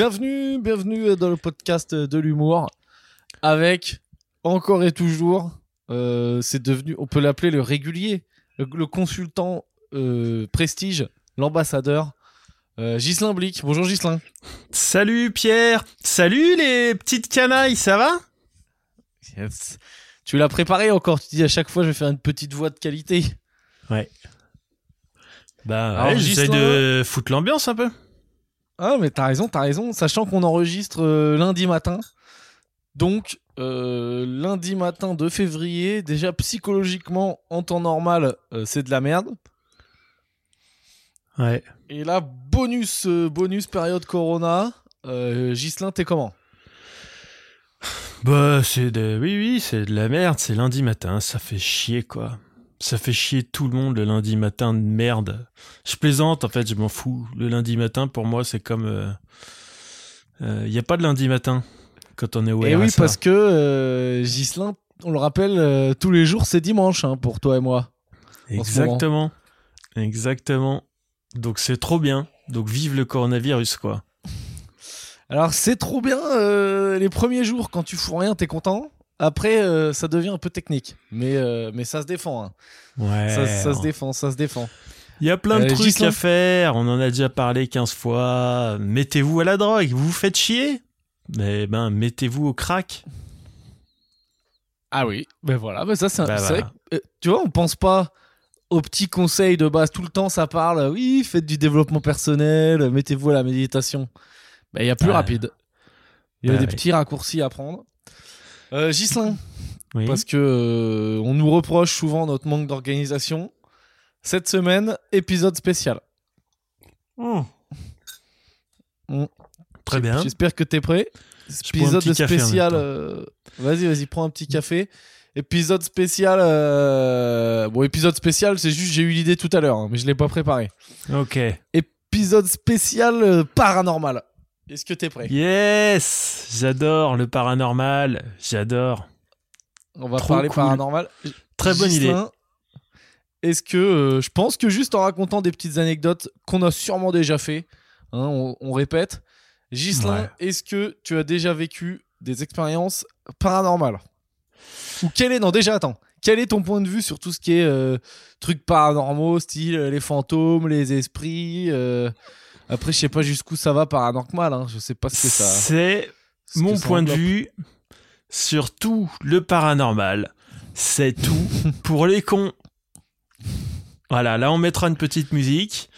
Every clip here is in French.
Bienvenue, bienvenue dans le podcast de l'humour avec encore et toujours, euh, c'est devenu, on peut l'appeler le régulier, le, le consultant euh, prestige, l'ambassadeur, euh, Ghislain Blic. Bonjour Ghislain. Salut Pierre, salut les petites canailles, ça va? Yes. Tu l'as préparé encore, tu dis à chaque fois je vais faire une petite voix de qualité. Ouais. Bah ouais, j'essaie de foutre l'ambiance un peu. Ah mais t'as raison, t'as raison, sachant qu'on enregistre euh, lundi matin. Donc euh, lundi matin de février, déjà psychologiquement en temps normal, euh, c'est de la merde. Ouais. Et là, bonus, bonus période Corona. Ghislain, t'es comment? Bah c'est de... Oui oui, c'est de la merde, c'est lundi matin, ça fait chier quoi. Ça fait chier tout le monde le lundi matin de merde. Je plaisante en fait, je m'en fous. Le lundi matin pour moi c'est comme... Il n'y a pas de lundi matin quand on est au Et Eh oui, parce que euh, Ghislain, on le rappelle, euh, tous les jours c'est dimanche hein, pour toi et moi. Exactement. Exactement. Donc c'est trop bien. Donc vive le coronavirus quoi. Alors c'est trop bien, euh, les premiers jours quand tu fous rien, t'es content? Après, euh, ça devient un peu technique, mais, euh, mais ça se défend. hein. Ouais. Ça, ça se défend, ça se défend. Il y a plein de Euh, trucs à faire, on en a déjà parlé 15 fois. Mettez-vous à la drogue, vous vous faites chier? Mais ben, mettez-vous au crack. Ah oui, ben voilà, ben ça c'est un- c'est voilà. euh, tu vois, on pense pas aux petits conseils de base. Tout le temps, ça parle, oui, faites du développement personnel, mettez-vous à la méditation. Ben il y a plus Ouais. rapide. Il y a des oui. petits raccourcis à prendre. Euh, Ghislain, Oui. parce que euh, on nous reproche souvent notre manque d'organisation. Cette semaine, épisode spécial. Oh. Mm. Très bien. J'espère que t'es prêt. Épisode spécial. euh, Vas-y, vas-y, prends un petit café. Épisode spécial. euh, Bon, épisode spécial, c'est juste j'ai eu l'idée tout à l'heure, hein, mais je l'ai pas préparé. Ok. Épisode spécial euh, paranormal. Est-ce que t'es prêt? Yes J'adore le paranormal. J'adore. On va Trop parler cool. paranormal. Très bonne idée. Est-ce que euh, je pense que juste en racontant des petites anecdotes qu'on a sûrement déjà fait, hein, on, on répète. Gislin, Ouais. est-ce que tu as déjà vécu des expériences paranormales? Ou quel est non déjà attends, quel est ton point de vue sur tout ce qui est euh, trucs paranormaux, style euh, les fantômes, les esprits euh, Après, je sais pas jusqu'où ça va paranormal, hein, je sais pas ce que ça. C'est ce mon point de vue sur tout le paranormal. C'est tout pour les cons. Voilà, là on mettra une petite musique.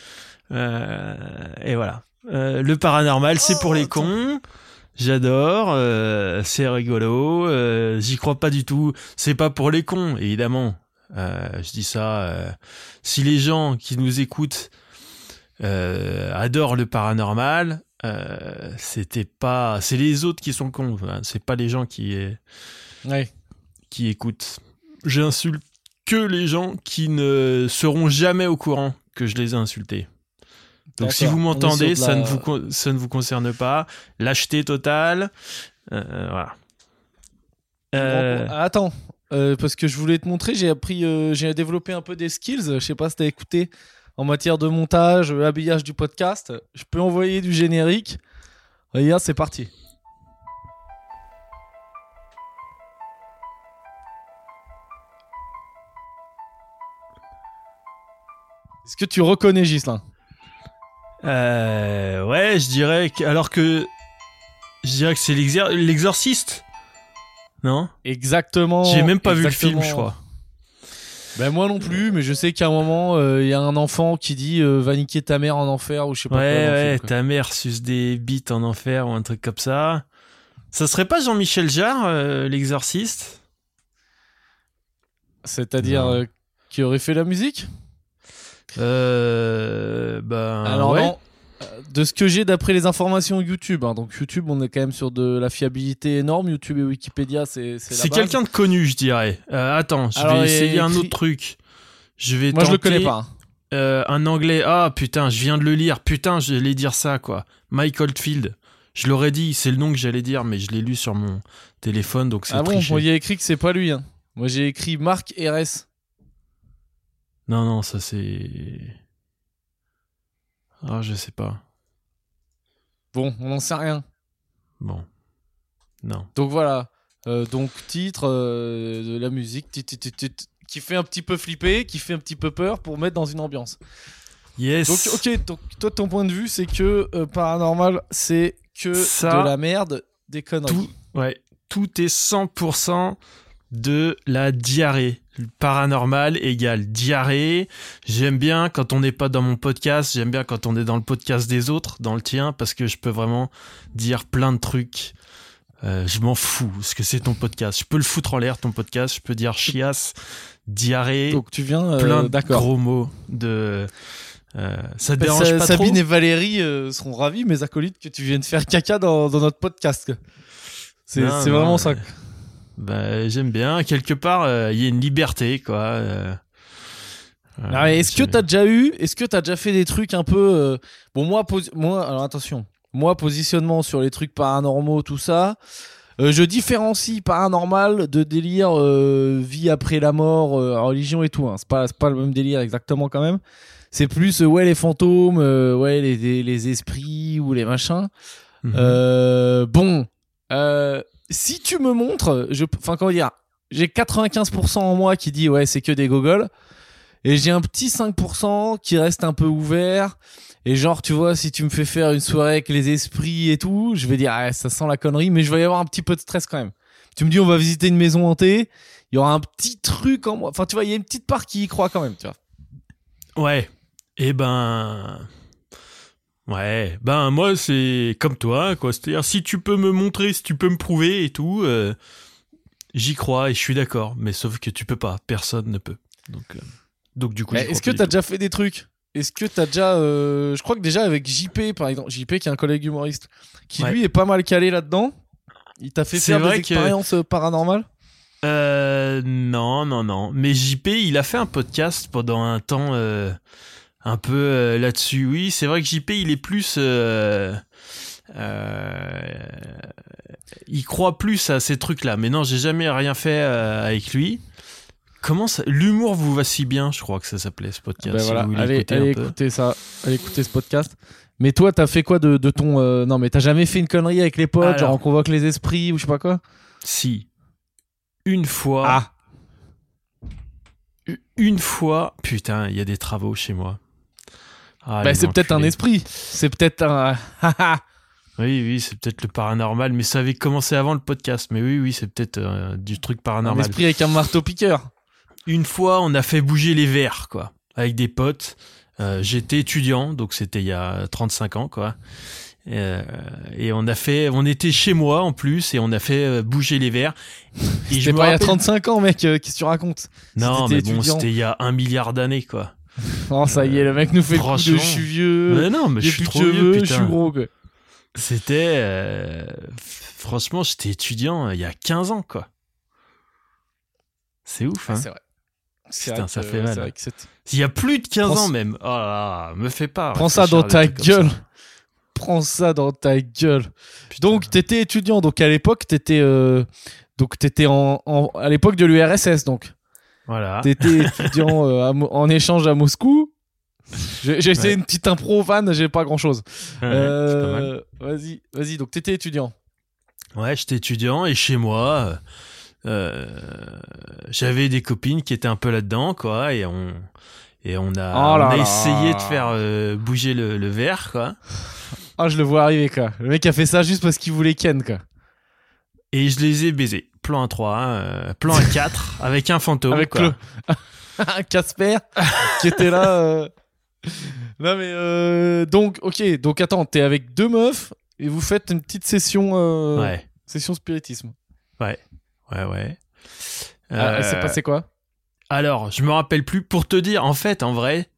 Euh, et voilà. Euh, le paranormal, c'est pour Oh, les cons. J'adore, euh, c'est rigolo. J'y crois pas du tout. C'est pas pour les cons, évidemment. Je dis ça. si les gens qui nous écoutent euh, adorent le paranormal, euh, c'était pas. C'est les autres qui sont cons. hein, C'est pas les gens qui Ouais. qui écoutent. J'insulte que les gens qui ne seront jamais au courant que je les ai insultés. Donc si vous m'entendez, ça, la- ne vous, ça ne vous concerne pas. Lâcheté totale. Euh, voilà. Euh, Attends, euh, parce que je voulais te montrer, j'ai appris, j'ai développé un peu des skills. Je sais pas si t'as écouté en matière de montage, euh, habillage du podcast. Je peux envoyer du générique. Regarde, c'est parti. Est-ce que tu reconnais Gislin euh, ouais, je dirais que. Alors que. Je dirais que c'est l'exorciste? Non? Exactement. J'ai même pas vu le film, je crois. Ben moi non plus, mais je sais qu'à un moment, euh, il y a un enfant qui dit euh, va niquer ta mère en enfer ou je sais pas quoi. Ouais, le ouais, film, quoi. ta mère suce des bites en enfer ou un truc comme ça. Ça serait pas Jean-Michel Jarre, euh, l'exorciste? C'est-à-dire euh, qui aurait fait la musique? Euh. Ben. Alors ouais. non. De ce que j'ai d'après les informations YouTube, hein, donc YouTube, on est quand même sur de la fiabilité énorme. YouTube et Wikipédia, c'est c'est quelqu'un de connu, je dirais. Euh, attends, je Alors, vais essayer un autre truc. Je vais Moi, je le connais pas. hein. euh, un anglais. Ah putain, je viens de le lire. Putain, j'allais dire ça quoi. Mike Oldfield. Je l'aurais dit, c'est le nom que j'allais dire, mais je l'ai lu sur mon téléphone, donc c'est Ah bon, triché. moi, il y a écrit que c'est pas lui. hein. Moi, j'ai écrit Marc RS. Non, non, ça c'est. Ah, je sais pas. Bon, on n'en sait rien. Bon. Non. Donc voilà. Euh, donc titre euh, de la musique tit- tit- tit- tit- qui fait un petit peu flipper, qui fait un petit peu peur pour mettre dans une ambiance. Yes. Donc ok, donc, toi ton point de vue c'est que euh, paranormal c'est que Ça, de la merde, des conneries. tout, ouais, tout est 100% de la diarrhée. Paranormal égale diarrhée. J'aime bien quand on n'est pas dans mon podcast, j'aime bien quand on est dans le podcast des autres, dans le tien, parce que je peux vraiment dire plein de trucs. Euh, je m'en fous, parce que c'est ton podcast. Je peux le foutre en l'air, ton podcast. Je peux dire chiasse, diarrhée, Donc tu viens, euh, plein de gros mots. De, euh, ça te Ben, dérange pas Sabine trop et Valérie euh, seront ravis, mes acolytes, que tu viennes faire caca dans, dans notre podcast. C'est vraiment euh, ça. Bah, j'aime bien. Quelque part, euh, il y a une liberté, quoi. euh. Euh, Ah, mais Est-ce que t'as déjà eu, est-ce que t'as déjà fait des trucs un peu, euh, bon moi, posi- moi, alors attention, moi positionnement sur les trucs paranormaux, tout ça, euh, je différencie paranormal de délire euh, vie après la mort, euh, religion et tout. Hein. C'est pas, c'est pas le même délire exactement quand même. C'est plus euh, ouais les fantômes, euh, ouais les, les, les esprits ou les machins. Mhm. Euh, bon, euh, si tu me montres, enfin comment j'ai 95% en moi qui dit ouais c'est que des gogoles, et j'ai un petit 5% qui reste un peu ouvert. Et genre tu vois, si tu me fais faire une soirée avec les esprits et tout, je vais dire ah, ça sent la connerie, mais je vais y avoir un petit peu de stress quand même. Tu me dis on va visiter une maison hantée, il y aura un petit truc en moi. Enfin tu vois, il y a une petite part qui y croit quand même, tu vois. Ouais. Eh ben. Ouais. Ben, moi, c'est comme toi, quoi. C'est-à-dire, si tu peux me montrer, si tu peux me prouver et tout, euh, j'y crois et je suis d'accord. Mais sauf que tu peux pas. Personne ne peut. Donc, euh, donc du coup. Est-ce que t'as déjà fait des trucs? Est-ce que t'as déjà, euh, je crois que déjà avec JP par exemple, JP qui est un collègue humoriste, qui Ouais. lui est pas mal calé là-dedans. Il t'a fait C'est faire des que- expériences euh, paranormales? Euh, non, non, non. Mais JP, il a fait un podcast pendant un temps euh, un peu euh, là-dessus. Oui, c'est vrai que JP, il est plus. euh, euh, il croit plus à ces trucs-là. Mais non, j'ai jamais rien fait avec lui. Comment ça L'humour vous va si bien, je crois que ça s'appelait ce podcast. Ben si vous allez, écouter allez écouter ça, allez écouter ce podcast. Mais toi, t'as fait quoi de, de ton euh, Non, mais t'as jamais fait une connerie avec les potes, Alors. genre on convoque les esprits ou je sais pas quoi? Si. Une fois. Ah, Une fois. Putain, il y a des travaux chez moi. Ah, bah, c'est peut-être un esprit. C'est peut-être un. Oui, oui, c'est peut-être le paranormal, mais ça avait commencé avant le podcast. Mais oui, oui, c'est peut-être euh, du truc un paranormal. esprit avec un marteau piqueur. Une fois, on a fait bouger les verres, quoi, avec des potes. Euh, J'étais étudiant, donc c'était il y a 35 ans, quoi. Euh, et on a fait, on était chez moi en plus, et on a fait bouger les verres. Me pas il y a rappelle- 35 ans, mec, qu'est-ce que tu racontes? Non, mais bon, c'était il y a un milliard d'années, quoi. Oh, ça y est, le mec nous fait le je suis vieux, Mais non, mais je suis trop cheveux, vieux, je suis gros. quoi. C'était, euh, franchement, j'étais étudiant euh, il y a 15 ans, quoi. C'est ouf, hein. C'est vrai. C'est Putain, ça que- fait mal. c'est- Il y a plus de 15 Prends ans même. Oh là là, me fais pas. Prends ça dans ta ça. gueule. Prends ça dans ta gueule. Putain. Donc, t'étais étudiant. Donc, à l'époque, t'étais, euh, donc t'étais en, en- à l'époque de l'URSS. Donc, Voilà. t'étais étudiant euh, à en échange à Moscou. J'ai essayé Ouais. une petite impro van. J'ai pas grand chose. Ouais. Euh, vas-y, vas-y. Donc, t'étais étudiant. Ouais, j'étais étudiant et chez moi, euh, j'avais des copines qui étaient un peu là-dedans, quoi, et on et on a, Oh là on a là. essayé de faire bouger le, le verre, quoi. Ah, je le vois arriver, quoi. Le mec a fait ça juste parce qu'il voulait Ken, quoi. Et je les ai baisés. Plan 3, euh, plan 4, avec un fantôme, Avec quoi. le- Casper qui était là. euh. Non mais euh, donc ok donc attends t'es avec deux meufs et vous faites une petite session euh, Ouais, session spiritisme. ouais, ouais. Ah, Euh, c'est passé quoi? Alors, je me rappelle plus. Pour te dire, en fait, en vrai,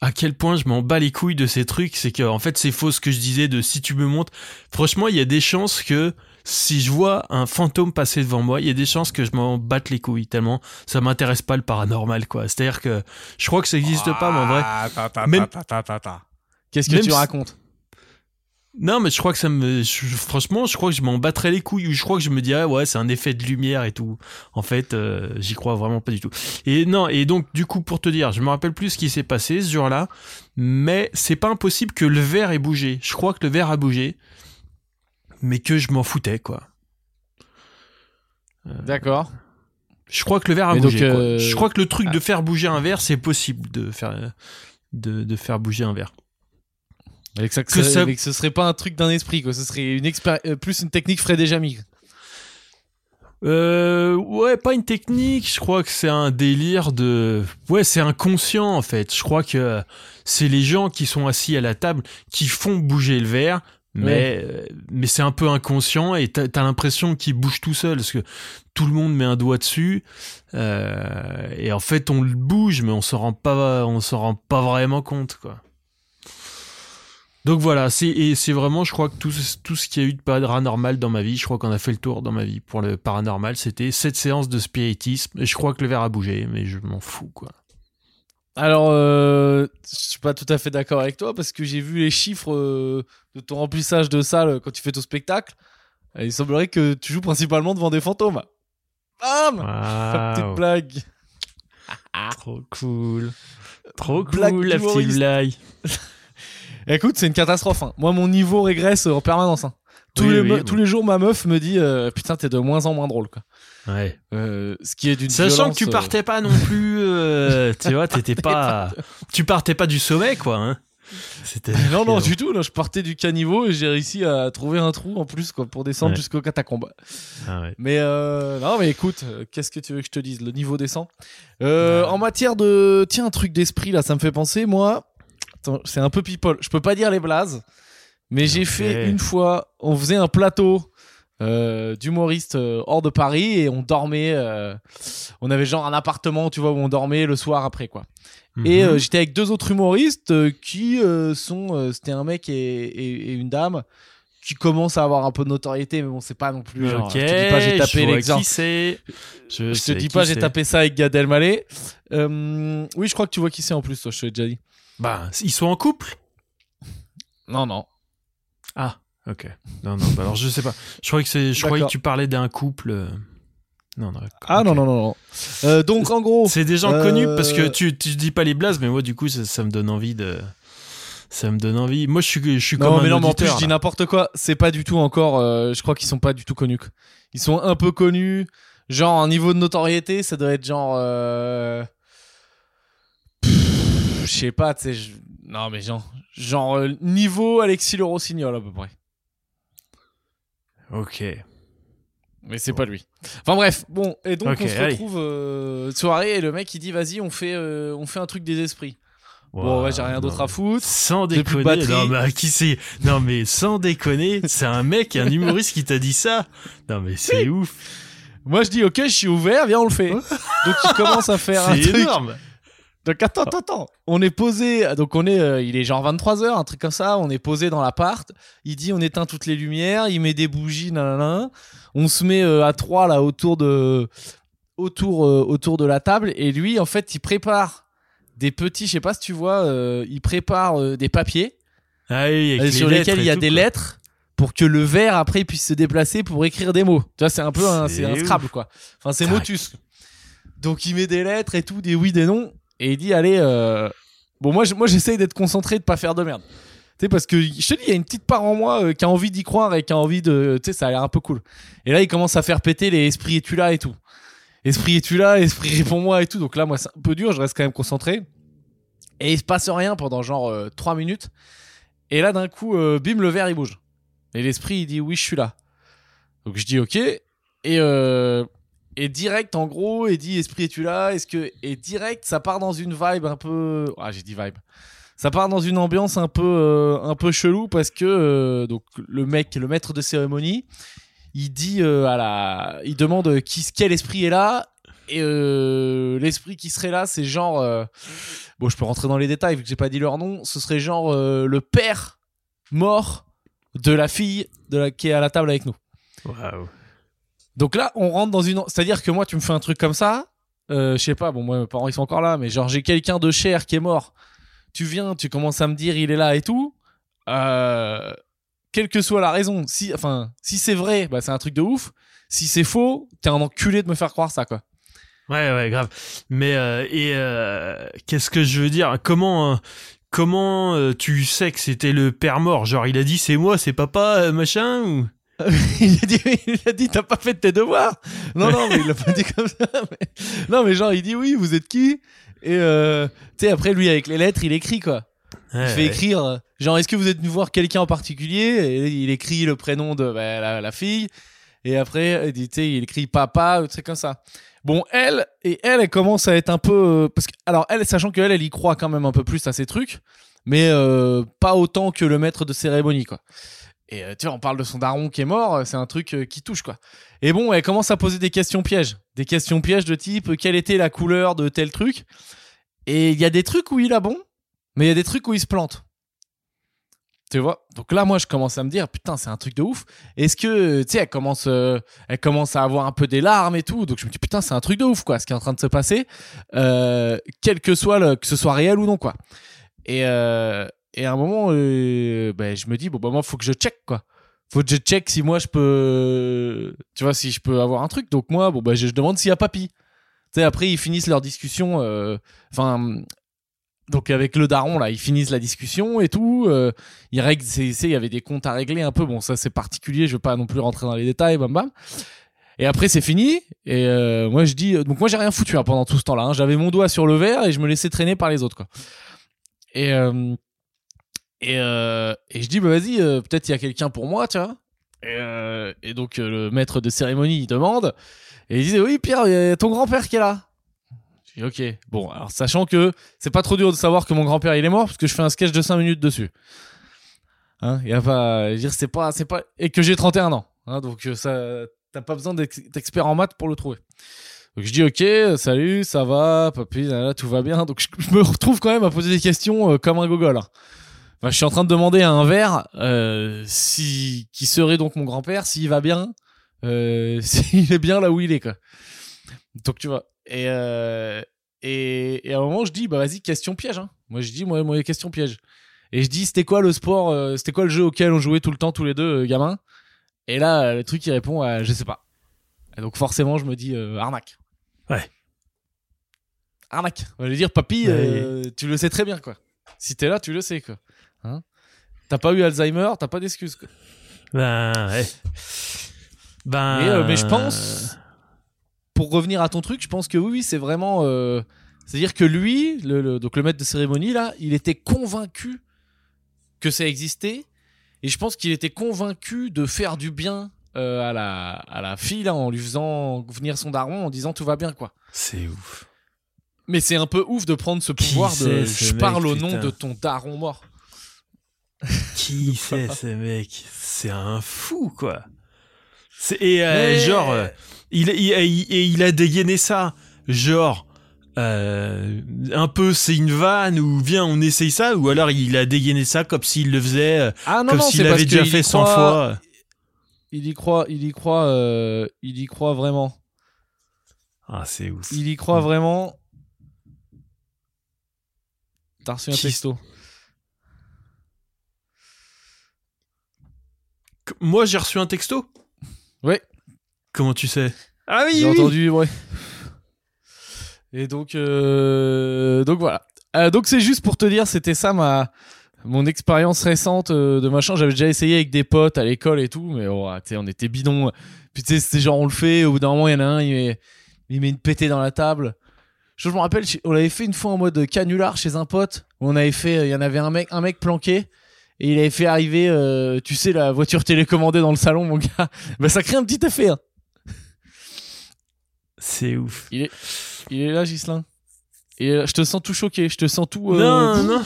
à quel point je m'en bats les couilles de ces trucs, c'est que, en fait, c'est faux ce que je disais de si tu me montres. Franchement, il y a des chances que si je vois un fantôme passer devant moi, il y a des chances que je m'en batte les couilles tellement ça m'intéresse pas le paranormal, quoi. C'est-à-dire que je crois que ça existe pas, mais en vrai, Ah, ta, ta, même- ta. Qu'est-ce que même tu si- racontes? Non, mais je crois que ça me. je- franchement, je crois que je m'en battrais les couilles. Ou je crois que je me dirais, ouais, c'est un effet de lumière et tout. En fait, euh, j'y crois vraiment pas du tout. Et non, et donc, du coup, pour te dire, je me rappelle plus ce qui s'est passé ce jour-là. Mais c'est pas impossible que le verre ait bougé. Je crois que le verre a bougé. Mais que je m'en foutais, quoi. D'accord. Je crois que le verre a Mais donc, bougé. quoi. euh, Je crois que le truc de faire bouger un verre, c'est possible de faire, de, de faire bouger un verre. Avec ça, que, Que ça- avec ce serait pas un truc d'un esprit, quoi. Ce serait une expéri- euh, plus une technique Fred et Jamy. Euh, ouais, pas une technique. Je crois que c'est un délire de. Ouais, c'est inconscient en fait. Je crois que c'est les gens qui sont assis à la table qui font bouger le verre, mais euh, mais c'est un peu inconscient et t'as as, l'impression qu'il bouge tout seul parce que tout le monde met un doigt dessus euh, et en fait on le bouge, mais on s'en rend pas on s'en rend pas vraiment compte quoi. Donc voilà, c'est c'est vraiment, je crois que tout, tout ce qu'il y a eu de paranormal dans ma vie, je crois qu'on a fait le tour dans ma vie pour le paranormal. C'était cette séance de spiritisme. Et je crois que le verre a bougé, mais je m'en fous quoi. Alors, euh, je suis pas tout à fait d'accord avec toi parce que j'ai vu les chiffres euh, de ton remplissage de salle quand tu fais ton spectacle. Et il semblerait que tu joues principalement devant des fantômes. Bam Petite Waouh, blague. trop cool, trop Blague cool la petite blague. Écoute, c'est une catastrophe. hein. Moi, mon niveau régresse en permanence. hein. Tous, Oui, les, oui, jours, ma meuf me dit euh, Putain, t'es de moins en moins drôle. Quoi. Ouais. Euh, ce qui est d'une Sachant violence, que tu euh, partais pas non plus, euh, tu vois, t'étais pas, tu partais pas du sommet quoi. Hein. C'était. Non, non, du tout. Là, je partais du caniveau et j'ai réussi à trouver un trou en plus quoi, pour descendre Ouais. jusqu'au catacombe. Ah ouais. Mais euh, non, mais écoute, qu'est-ce que tu veux que je te dise Le niveau descend. Euh, Ouais. En matière de. Tiens, un truc d'esprit là, ça me fait penser. Moi, c'est un peu people. Je peux pas dire les blazes, mais j'ai fait une fois. On faisait un plateau. Euh, d'humoristes euh, hors de Paris et on dormait euh, on avait genre un appartement tu vois où on dormait le soir après quoi et Mhm. j'étais avec deux autres humoristes qui sont. C'était un mec et, et- et une dame qui commencent à avoir un peu de notoriété, mais bon, c'est pas non plus. Genre, Ok, je te dis pas, j'ai tapé l'exemple. Je, Je te dis pas, j'ai tapé ça avec Gad Elmaleh. Oui, je crois que tu vois qui c'est en plus, toi, je te l'ai déjà dit. Bah, ils sont en couple? Non, non. Ah, ok. Non, non. bah alors je sais pas. Je croyais que c'est. Je croyais que tu parlais d'un couple. euh, Non, non. Ah ok. non, non, non. Euh, donc, en gros. C'est des gens Euh, connus parce que tu, tu dis pas les blazes, mais moi du coup ça, ça me donne envie de. Ça me donne envie. Moi je suis, je suis Non, comme mais un non, mais en plus, je dis n'importe quoi. C'est pas du tout encore. euh, je crois qu'ils sont pas du tout connus. Ils sont un peu connus. Genre, un niveau de notoriété, ça doit être genre. euh, Je sais pas, tu sais. je- Non, mais genre. Genre, euh, niveau Alexis Le Rossignol, à peu près. Ok. Mais c'est pas lui. Enfin bref, bon, et donc on se retrouve euh, soirée et le mec il dit vas-y on fait euh, on fait un truc des esprits. bon ouais j'ai rien d'autre à foutre. Sans J'ai plus de déconner, non mais qui c'est? Non mais sans déconner, c'est un mec, un humoriste qui t'a dit ça. Non mais c'est ouf, Moi je dis ok je suis ouvert viens on le fait. donc il commence à faire un c'est truc. Donc attends, attends, attends. On est posé, donc on est, euh, il est genre 23h, un truc comme ça. On est posé dans l'appart. Il dit on éteint toutes les lumières, il met des bougies, nanana. On se met euh, à trois là autour de, autour, euh, autour de la table. Et lui, en fait, il prépare des petits, je sais pas si tu vois, il prépare des papiers Ah oui, avec les sur lesquels il y a tout, des quoi. lettres pour que le verre après il puisse se déplacer pour écrire des mots. Tu vois, c'est un peu un, C'est un. Scrabble quoi. Enfin, c'est. Motus. Donc il met des lettres et tout, des oui, des non, et il dit allez. euh, Bon, moi, moi j'essaye d'être concentré, de pas faire de merde. Tu sais, parce que je te dis, il y a une petite part en moi euh, qui a envie d'y croire et qui a envie de. Tu sais, ça a l'air un peu cool. Et là, il commence à faire péter les esprits es-tu là et tout. Esprit es-tu là, esprit réponds-moi et tout. Donc là, moi, c'est un peu dur, je reste quand même concentré. Et il se passe rien pendant genre 3 minutes. Et là, d'un coup, euh, bim, le verre il bouge. Et l'esprit il dit oui, je suis là. Donc je dis ok. Et, euh, et direct, en gros, dit esprit es-tu là? Est-ce que et direct, ça part dans une vibe un peu. Ah, j'ai dit vibe. Ça part dans une ambiance un peu euh, un peu chelou parce que euh, donc le mec, le maître de cérémonie, il dit euh, à la, il demande qui, quel esprit est là? Et l'esprit qui serait là, c'est genre. Bon, je peux rentrer dans les détails vu que j'ai pas dit leur nom. Ce serait genre le père mort de la fille de la, qui est à la table avec nous. Waouh. Donc là, on rentre dans une. C'est-à-dire que moi, tu me fais un truc comme ça. Euh, je sais pas, bon, moi, mes parents, ils sont encore là, mais genre, j'ai quelqu'un de cher qui est mort. Tu viens, tu commences à me dire, il est là et tout. Euh, quelle que soit la raison, si, enfin, si c'est vrai, bah, c'est un truc de ouf. Si c'est faux, t'es un enculé de me faire croire ça, quoi. Ouais, ouais, grave. Mais euh, et qu'est-ce que je veux dire? Comment comment tu sais que c'était le père mort? Genre, il a dit c'est moi, c'est papa, machin ou? il a dit, il a dit, t'as pas fait tes devoirs. Non, non, mais il l'a pas dit comme ça. mais- Non, mais genre, il dit oui, vous êtes qui? Et euh, tu sais, après lui, avec les lettres, il écrit quoi. Il fait ouais. écrire, euh, genre, est-ce que vous êtes venu voir quelqu'un en particulier? Et il écrit le prénom de bah, la, la fille. Et après, il dit, il écrit papa, ou truc comme ça. Bon, elle, et elle, elle commence à être un peu. euh, parce que, alors, elle, sachant qu'elle, elle y croit quand même un peu plus à ces trucs, mais euh, pas autant que le maître de cérémonie, quoi. Et euh, tu vois, on parle de son daron qui est mort, euh, c'est un truc euh, qui touche, quoi. Et bon, elle commence à poser des questions pièges. Des questions pièges de type, quelle était la couleur de tel truc? Et il y a des trucs où il a bon, mais il y a des trucs où il se plante. Tu vois? Donc là, moi, je commence à me dire, putain, c'est un truc de ouf. Est-ce que, tu sais, elle commence, elle commence à avoir un peu des larmes et tout? Donc je me dis, putain, c'est un truc de ouf, quoi, ce qui est en train de se passer, quel que soit que ce soit réel ou non, quoi. Et, et à un moment, euh, ben, je me dis, bon, bah, moi, faut que je check, quoi. Faut que je check si moi, je peux, tu vois, si je peux avoir un truc. Donc moi, bon, bah, je, demande s'il y a papy. Tu sais, après, ils finissent leur discussion, euh, enfin, donc avec le daron là, ils finissent la discussion et tout. euh, ils règlent, il y avait des comptes à régler un peu. Bon, ça c'est particulier, je veux pas non plus rentrer dans les détails, bam bam. Et après c'est fini. Et euh, moi je dis, donc moi j'ai rien foutu hein, pendant tout ce temps-là. hein. J'avais mon doigt sur le verre et je me laissais traîner par les autres quoi. Et et, euh, et je dis bah vas-y, euh, peut-être il y a quelqu'un pour moi, tu vois. Et, euh, donc le maître de cérémonie il demande et il dit oui Pierre, il y a ton grand-père qui est là. Je dis ok. Bon alors sachant que c'est pas trop dur de savoir que mon grand-père il est mort parce que je fais un sketch de 5 minutes dessus. Hein, y a pas, dire c'est pas, c'est pas, et que j'ai 31 ans. Hein, donc ça, t'as pas besoin d'ex- d'expert en maths pour le trouver. Donc je dis ok, salut, ça va, papy, tout va bien. Donc je, me retrouve quand même à poser des questions comme un gogol. hein. Enfin, je suis en train de demander à un verre euh, si qui serait donc mon grand-père, s'il va bien, euh, s'il est bien là où il est quoi. Donc tu vois. Et, euh, et, et à un moment, je dis, bah vas-y, question piège. Hein. Moi, je dis, moi, moi, question piège. Et je dis, c'était quoi le sport, euh, c'était quoi le jeu auquel on jouait tout le temps, tous les deux, euh, gamins? Et là, euh, le truc, il répond, à, je sais pas. Et donc forcément, je me dis, euh, arnaque. Ouais. Arnaque. On va lui dire, papy, Ouais. euh, tu le sais très bien, quoi. Si t'es là, tu le sais, quoi. Hein T'as pas eu Alzheimer, t'as pas d'excuses. Ben ouais. Ben. Mais, euh, mais je pense, pour revenir à ton truc, je pense que oui, oui, c'est vraiment. euh, C'est-à-dire que lui, le, le- donc le maître de cérémonie, là, il était convaincu que ça existait. Et je pense qu'il était convaincu de faire du bien euh, à, la, à la fille, là, en lui faisant venir son daron, en disant tout va bien, quoi. C'est ouf. Mais c'est un peu ouf de prendre ce Qui pouvoir de. c'est, ce Je mec, parle au nom putain de ton daron mort. Qui c'est ce mec? C'est un fou quoi. Et euh, Mais- genre, euh, il, il, il, et il a dégainé ça. Genre, euh, un peu c'est une vanne ou viens on essaye ça ou alors il a dégainé ça comme s'il le faisait, Ah non, comme s'il c'est parce avait déjà fait 100 croit- fois. Il y croit, il y croit, euh, il y croit vraiment. Ah c'est ouf. Il y croit Mm. vraiment. T'as reçu un Qui- texto. Moi j'ai reçu un texto. Ouais. Comment tu sais? Ah oui. J'ai oui. entendu, ouais. Et donc, euh, donc voilà. Euh, donc c'est juste pour te dire, c'était ça ma mon expérience récente euh, de machin. J'avais déjà essayé avec des potes à l'école et tout, mais oh, tu sais, on était bidon. Puis tu sais, c'était genre on le fait. Au bout d'un moment, il y en a un, il met, il met une pétée dans la table. Je me rappelle, on l'avait fait une fois en mode canular chez un pote. Où on avait fait, il y en avait un mec, un mec planqué. Et il avait fait arriver, euh, tu sais, la voiture télécommandée dans le salon, mon gars. Bah, ça crée un petit effet. hein. C'est ouf. Il est là, Gislin. Et euh, je te sens tout choqué, je te sens tout. euh, Non, non,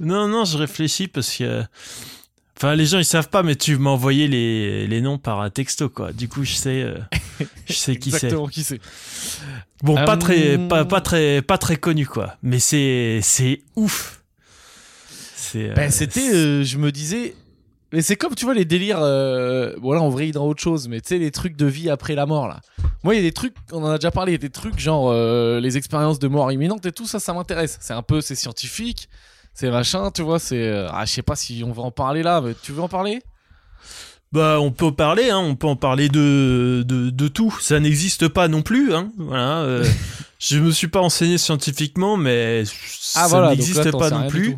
non, non, je réfléchis parce que. Enfin, les gens ils savent pas, mais tu m'as envoyé les, les noms par un texto, quoi. Du coup, je sais, euh, je sais qui c'est. Exactement qui c'est. Bon, pas très, pas, pas très, pas très connu, quoi. Mais c'est, c'est ouf. C'est. euh, Ben, c'était, euh, je me disais. Mais c'est comme, tu vois, les délires. Euh... Bon, là, on vrille dans autre chose, mais tu sais, les trucs de vie après la mort, là. Moi, il y a des trucs, on en a déjà parlé, il y a des trucs genre euh, les expériences de mort imminente et tout ça, ça m'intéresse. C'est un peu, c'est scientifique, c'est machin, tu vois, c'est. Ah, je sais pas si on va en parler là, mais tu veux en parler? Bah, on peut en parler, hein, on peut en parler de, de, de tout. Ça n'existe pas non plus, hein. Voilà. euh, je me suis pas enseigné scientifiquement, mais Ah, ça voilà, n'existe pas non plus.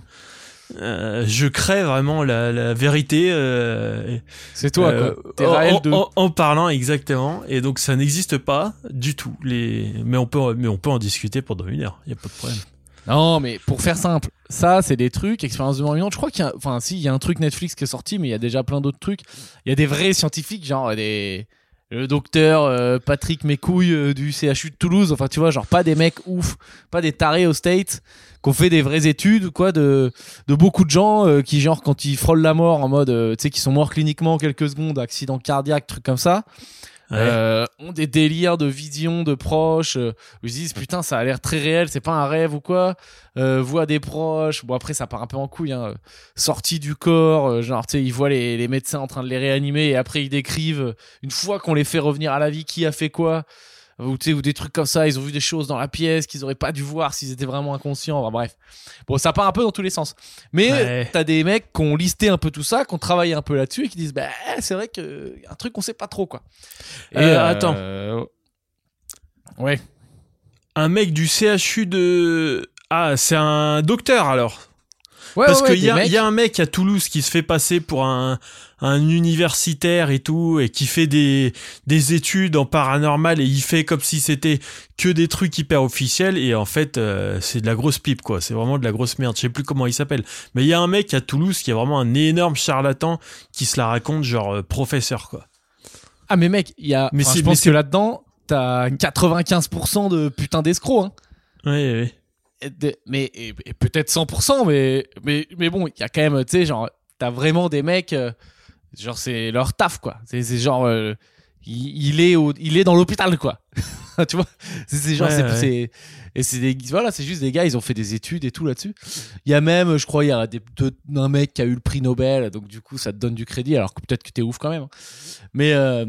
Euh, je crée vraiment la, la vérité. euh, C'est toi, euh, quoi. T'es en, de. en- en parlant exactement, et donc ça n'existe pas du tout. Les, mais on peut, mais on peut en discuter pendant une heure. Il y a pas de problème. Non, mais pour faire simple, ça, c'est des trucs, expérience de mort. Je crois qu'il y a, enfin, si, il y a un truc Netflix qui est sorti, mais il y a déjà plein d'autres trucs. Il y a des vrais scientifiques, genre des. Le docteur euh, Patrick Mécouille euh, du CHU de Toulouse, enfin tu vois, genre pas des mecs ouf, pas des tarés au State, qui ont fait des vraies études, quoi, de, de beaucoup de gens euh, qui, genre, quand ils frôlent la mort en mode, euh, tu sais, qui sont morts cliniquement en quelques secondes, accident cardiaque, trucs comme ça, Ouais. euh, ont des délires de vision de proches euh, où ils se disent putain ça a l'air très réel c'est pas un rêve ou quoi euh, voient des proches bon après ça part un peu en couille hein. sortie du corps genre tu sais ils voient les, les médecins en train de les réanimer et après ils décrivent une fois qu'on les fait revenir à la vie qui a fait quoi ou, des trucs comme ça ils ont vu des choses dans la pièce qu'ils auraient pas dû voir s'ils étaient vraiment inconscients Enfin, bref bon ça part un peu dans tous les sens mais Ouais. t'as des mecs qui ont listé un peu tout ça qui ont travaillé un peu là-dessus et qui disent bah c'est vrai que y a un truc qu'on sait pas trop quoi et Euh, attends. Ouais. Un mec du CHU de. Ah, c'est un docteur alors. Ouais, Parce ouais, qu'il y, y a un mec à Toulouse qui se fait passer pour un, un universitaire et tout, et qui fait des, des études en paranormal, et il fait comme si c'était que des trucs hyper officiels, et en fait, euh, c'est de la grosse pipe, quoi. C'est vraiment de la grosse merde. Je sais plus comment il s'appelle. Mais il y a un mec à Toulouse qui est vraiment un énorme charlatan qui se la raconte, genre euh, professeur, quoi. Ah, mais mec, il y a. Mais enfin, je pense que là-dedans, t'as 95% de putain d'escrocs. Hein. Ouais, ouais. De- Mais et- et peut-être 100%, mais, mais, mais bon, il y a quand même, tu sais, genre, t'as vraiment des mecs, euh, genre, c'est leur taf, quoi. C'est genre, euh, il, il est au, il est dans l'hôpital, quoi. tu vois? C'est genre, Ouais, c'est-. Et c'est des, voilà, c'est juste des gars, ils ont fait des études et tout là-dessus. Il y a même, je crois, il y a des, un mec qui a eu le prix Nobel, donc du coup, ça te donne du crédit, alors que peut-être que t'es ouf quand même. hein. Mais, euh,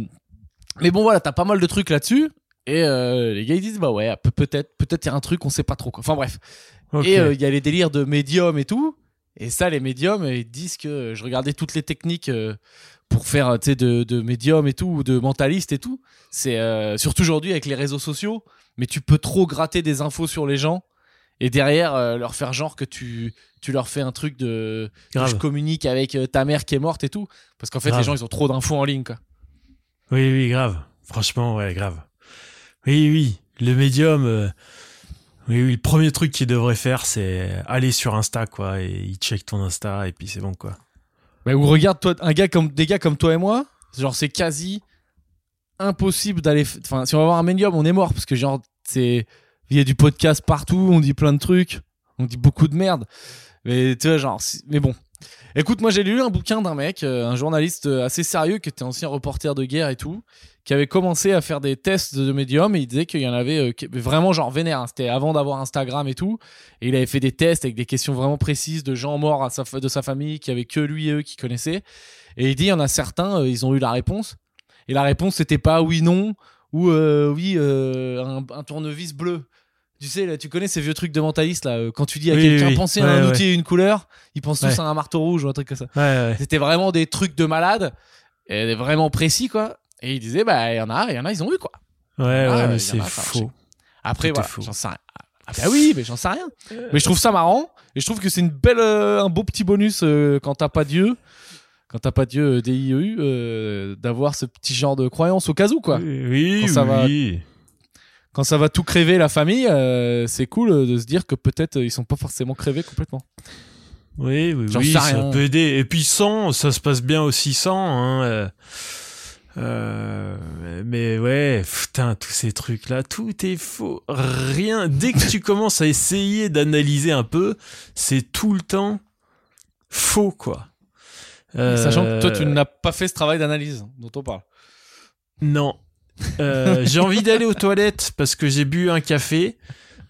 mais bon, voilà, t'as pas mal de trucs là-dessus. Et euh, les gars, ils disent, bah ouais, peut- peut-être, peut-être il y a un truc, on sait pas trop quoi. Enfin bref. Et euh, il y a les délires de médium et tout. Et ça, les médiums, ils disent que je regardais toutes les techniques euh, pour faire, tu sais, de, de médium et tout, ou de mentaliste et tout. C'est euh, surtout aujourd'hui avec les réseaux sociaux, mais tu peux trop gratter des infos sur les gens et derrière euh, leur faire genre que tu, tu leur fais un truc de Grave. je communique avec euh, ta mère qui est morte et tout. Parce qu'en fait, Grave. les gens, ils ont trop d'infos en ligne, quoi. Oui, oui, grave. Franchement, ouais, grave. Oui, oui. Le médium. euh, Oui, oui. Le premier truc qu'il devrait faire, c'est aller sur Insta, quoi, et il check ton Insta, et puis c'est bon, quoi. Bah, ou regarde toi, un gars comme des gars comme toi et moi, genre c'est quasi impossible d'aller. Enfin, si on va voir un médium, on est mort parce que genre c'est il y a du podcast partout, on dit plein de trucs, on dit beaucoup de merde. Mais tu vois, genre, mais bon. Écoute, moi j'ai lu un bouquin d'un mec, euh, un journaliste euh, assez sérieux qui était ancien reporter de guerre et tout, qui avait commencé à faire des tests de médium et il disait qu'il y en avait euh, vraiment genre vénère. hein. C'était avant d'avoir Instagram et tout. Et il avait fait des tests avec des questions vraiment précises de gens morts de sa famille qui avait que lui et eux qui connaissaient. Et il dit il y en a certains, ils ont eu la réponse. Et la réponse c'était pas oui non ou oui un tournevis bleu. Tu sais, là, tu connais ces vieux trucs de mentaliste là. euh, Quand tu dis à Oui, quelqu'un oui, pensez à un ouais. outil et une couleur, ils pensent tous Ouais. à un marteau rouge ou un truc comme ça. Ouais, ouais. C'était vraiment des trucs de malade, et vraiment précis quoi. Et il disait bah il y en a, il y en a ils ont eu quoi. Ouais, ouais, Ah, mais a, c'est faux. Après voilà, j'en sais rien. Ah bah oui, mais j'en sais rien. Mais je trouve ça marrant et je trouve que c'est une belle, euh, un beau petit bonus euh, quand t'as pas Dieu, quand t'as pas Dieu euh, DIEU, euh, d'avoir ce petit genre de croyance au cas où quoi. Oui, oui, Quand ça va- oui. Quand ça va tout créver la famille, euh, c'est cool euh, de se dire que peut-être euh, ils sont pas forcément crevés complètement. Oui, oui, J'en oui, ça rien. peut aider. Et puis sans, ça se passe bien aussi sans. Hein. euh, euh, mais ouais, putain, tous ces trucs-là, tout est faux. Rien. Dès que tu commences à essayer d'analyser un peu, c'est tout le temps faux, quoi. Euh, Sachant que toi tu n'as pas fait ce travail d'analyse dont on parle. Non. Euh, j'ai envie d'aller aux toilettes parce que j'ai bu un café.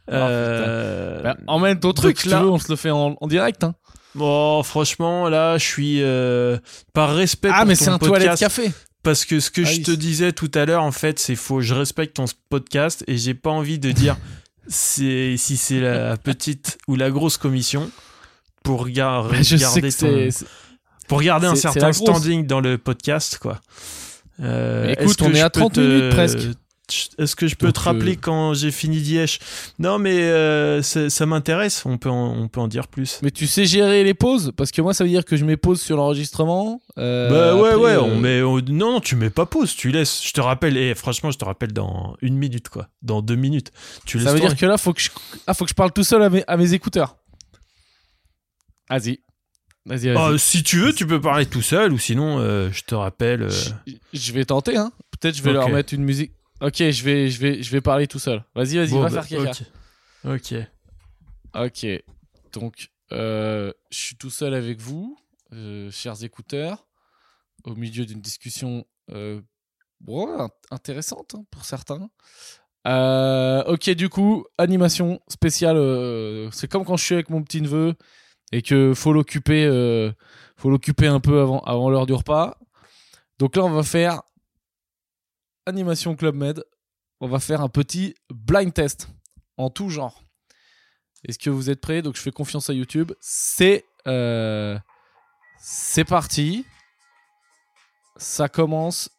Oh, Euh, Bah, emmène ton truc, là- veux, on se le fait en, en direct. Hein. Bon, franchement, là, je suis euh, par respect Ah pour mais c'est un toilette café. parce que ce que Ah je oui. te disais tout à l'heure, en fait, c'est faux. Je respecte ton podcast et j'ai pas envie de dire si c'est la petite ou la grosse commission pour gar- Bah, je sais garder que ton. c'est. c'est- pour garder un certain standing dans le podcast, quoi. Euh, écoute, on est à peux 30 te- minutes presque. Est-ce que je peux Donc, te rappeler euh, quand j'ai fini Dièche? Non, mais euh, ça, m'intéresse. On peut, en, on peut en dire plus. Mais tu sais gérer les pauses? Parce que moi, ça veut dire que je mets pause sur l'enregistrement. euh, bah ouais, après, ouais. On met, on- non, non, tu mets pas pause. Tu laisses. Je te rappelle. Et franchement, je te rappelle dans une minute, quoi. Dans deux minutes. Tu laisses Ça veut dire que là, faut que je, ah, faut que je parle tout seul à mes, à mes écouteurs. Vas-y. Vas-y, vas-y. Ah, si tu veux, tu peux parler tout seul, ou sinon, euh, je te rappelle. euh, Je, je vais tenter, hein. Peut-être je vais leur mettre une musique. Ok, je vais, je vais, je vais parler tout seul. Vas-y, vas-y, bon, va bah, faire caca. Ok. Ok. Ok. Donc, euh, je suis tout seul avec vous, euh, chers écouteurs, au milieu d'une discussion euh, bon, intéressante hein, pour certains. Euh, ok, du coup, animation spéciale. euh, c'est comme quand je suis avec mon petit neveu et que faut l'occuper, euh, faut l'occuper un peu avant, l'heure du repas. Donc là, on va faire animation Club Med. On va faire un petit blind test en tout genre. Est-ce que vous êtes prêts? Donc je fais confiance à YouTube. C'est euh, c'est parti. Ça commence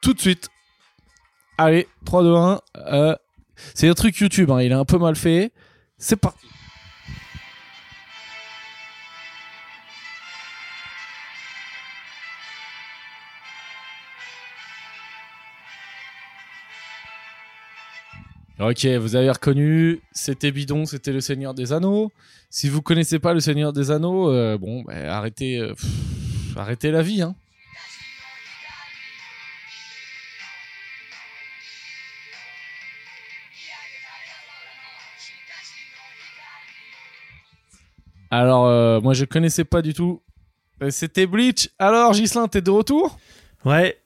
tout de suite. Allez, 3, 2, 1. Euh, c'est un truc YouTube, hein, il est un peu mal fait. C'est parti. Ok, vous avez reconnu, c'était bidon, c'était le Seigneur des Anneaux. Si vous connaissez pas le Seigneur des Anneaux, euh, bon, bah, arrêtez, euh, arrêtez la vie. Hein. Alors, euh, moi je connaissais pas du tout. C'était Bleach. Alors, Gislin, t'es de retour? Ouais.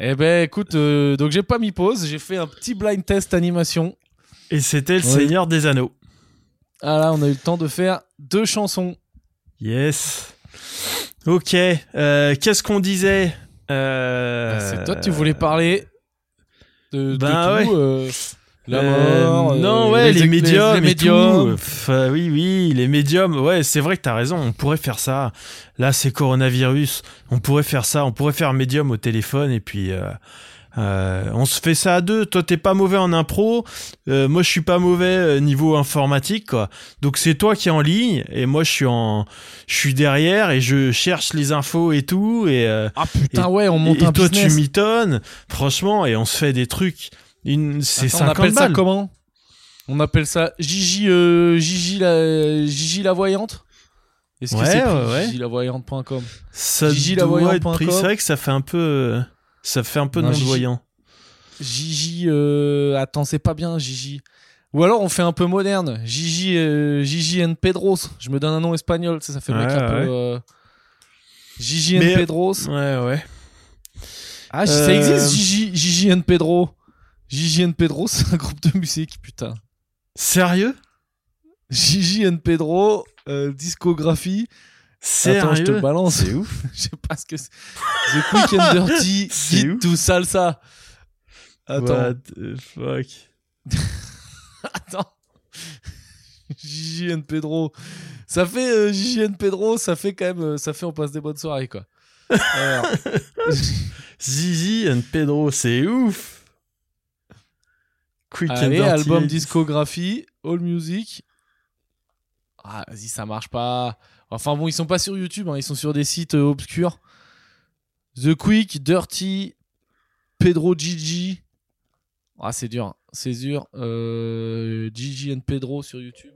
Eh ben, écoute, euh, donc j'ai pas mis pause, j'ai fait un petit blind test animation. Et c'était le. Seigneur des Anneaux. Ah là, on a eu le temps de faire deux chansons. Yes. Ok. euh, Qu'est-ce qu'on disait Euh, Bah, C'est toi, tu voulais parler de, de Ben tout, ouais. Euh, Euh, non, ouais, les, les, médiums, les et médiums. tout. Euh, oui, oui, les médiums. Ouais, c'est vrai que t'as raison. On pourrait faire ça. Là, c'est coronavirus. On pourrait faire ça. On pourrait faire médium au téléphone et puis. euh, euh, on se fait ça à deux. Toi, t'es pas mauvais en impro. Euh, moi, je suis pas mauvais niveau informatique, quoi. Donc, c'est toi qui es en ligne et moi, je suis en, je suis derrière et je cherche les infos et tout. Et, euh, Ah putain, ouais, on monte et un toi, business. tu mitonnes. Franchement, et on se fait des trucs. Une, c'est Attends, 50 on appelle ça comment On appelle ça Gigi, euh, Gigi, la, Gigi la voyante Est-ce que Ouais, c'est ouais, gigilavoyante.com Ça Gigi doit être pris. C'est vrai que ça fait un peu, euh, ça fait un peu Non, non Gigi. euh, attends, c'est pas bien, Gigi. Ou alors on fait un peu moderne, Gigi, euh, Gigi and Pedros. Je me donne un nom espagnol, ça, ça fait mec Ouais, un ouais. peu. euh, Gigi Mais- and Pedros. Ouais, ouais. Ah, ça Euh, existe, Gigi, Gigi and Pedro. Gigi and Pedro, c'est un groupe de musique, putain. Sérieux? Gigi and Pedro, euh, discographie. Attends, je te Sérieux balance. C'est ouf. Je sais pas ce que c'est. The Quick and Dirty, Guide to Salsa. Attends, What the fuck? attends. Gigi and Pedro. Ça fait euh, Gigi and Pedro, ça fait quand même, euh, ça fait on passe des bonnes soirées quoi. Alors, Zizi and Pedro, c'est ouf. Quick allez, and dirty. album discographie, All Music. Ah, vas-y, ça marche pas. Enfin bon, ils sont pas sur YouTube, hein, ils sont sur des sites euh, obscurs. The Quick, Dirty, Pedro Gigi. Ah, c'est dur, c'est dur. Euh, Gigi and Pedro sur YouTube.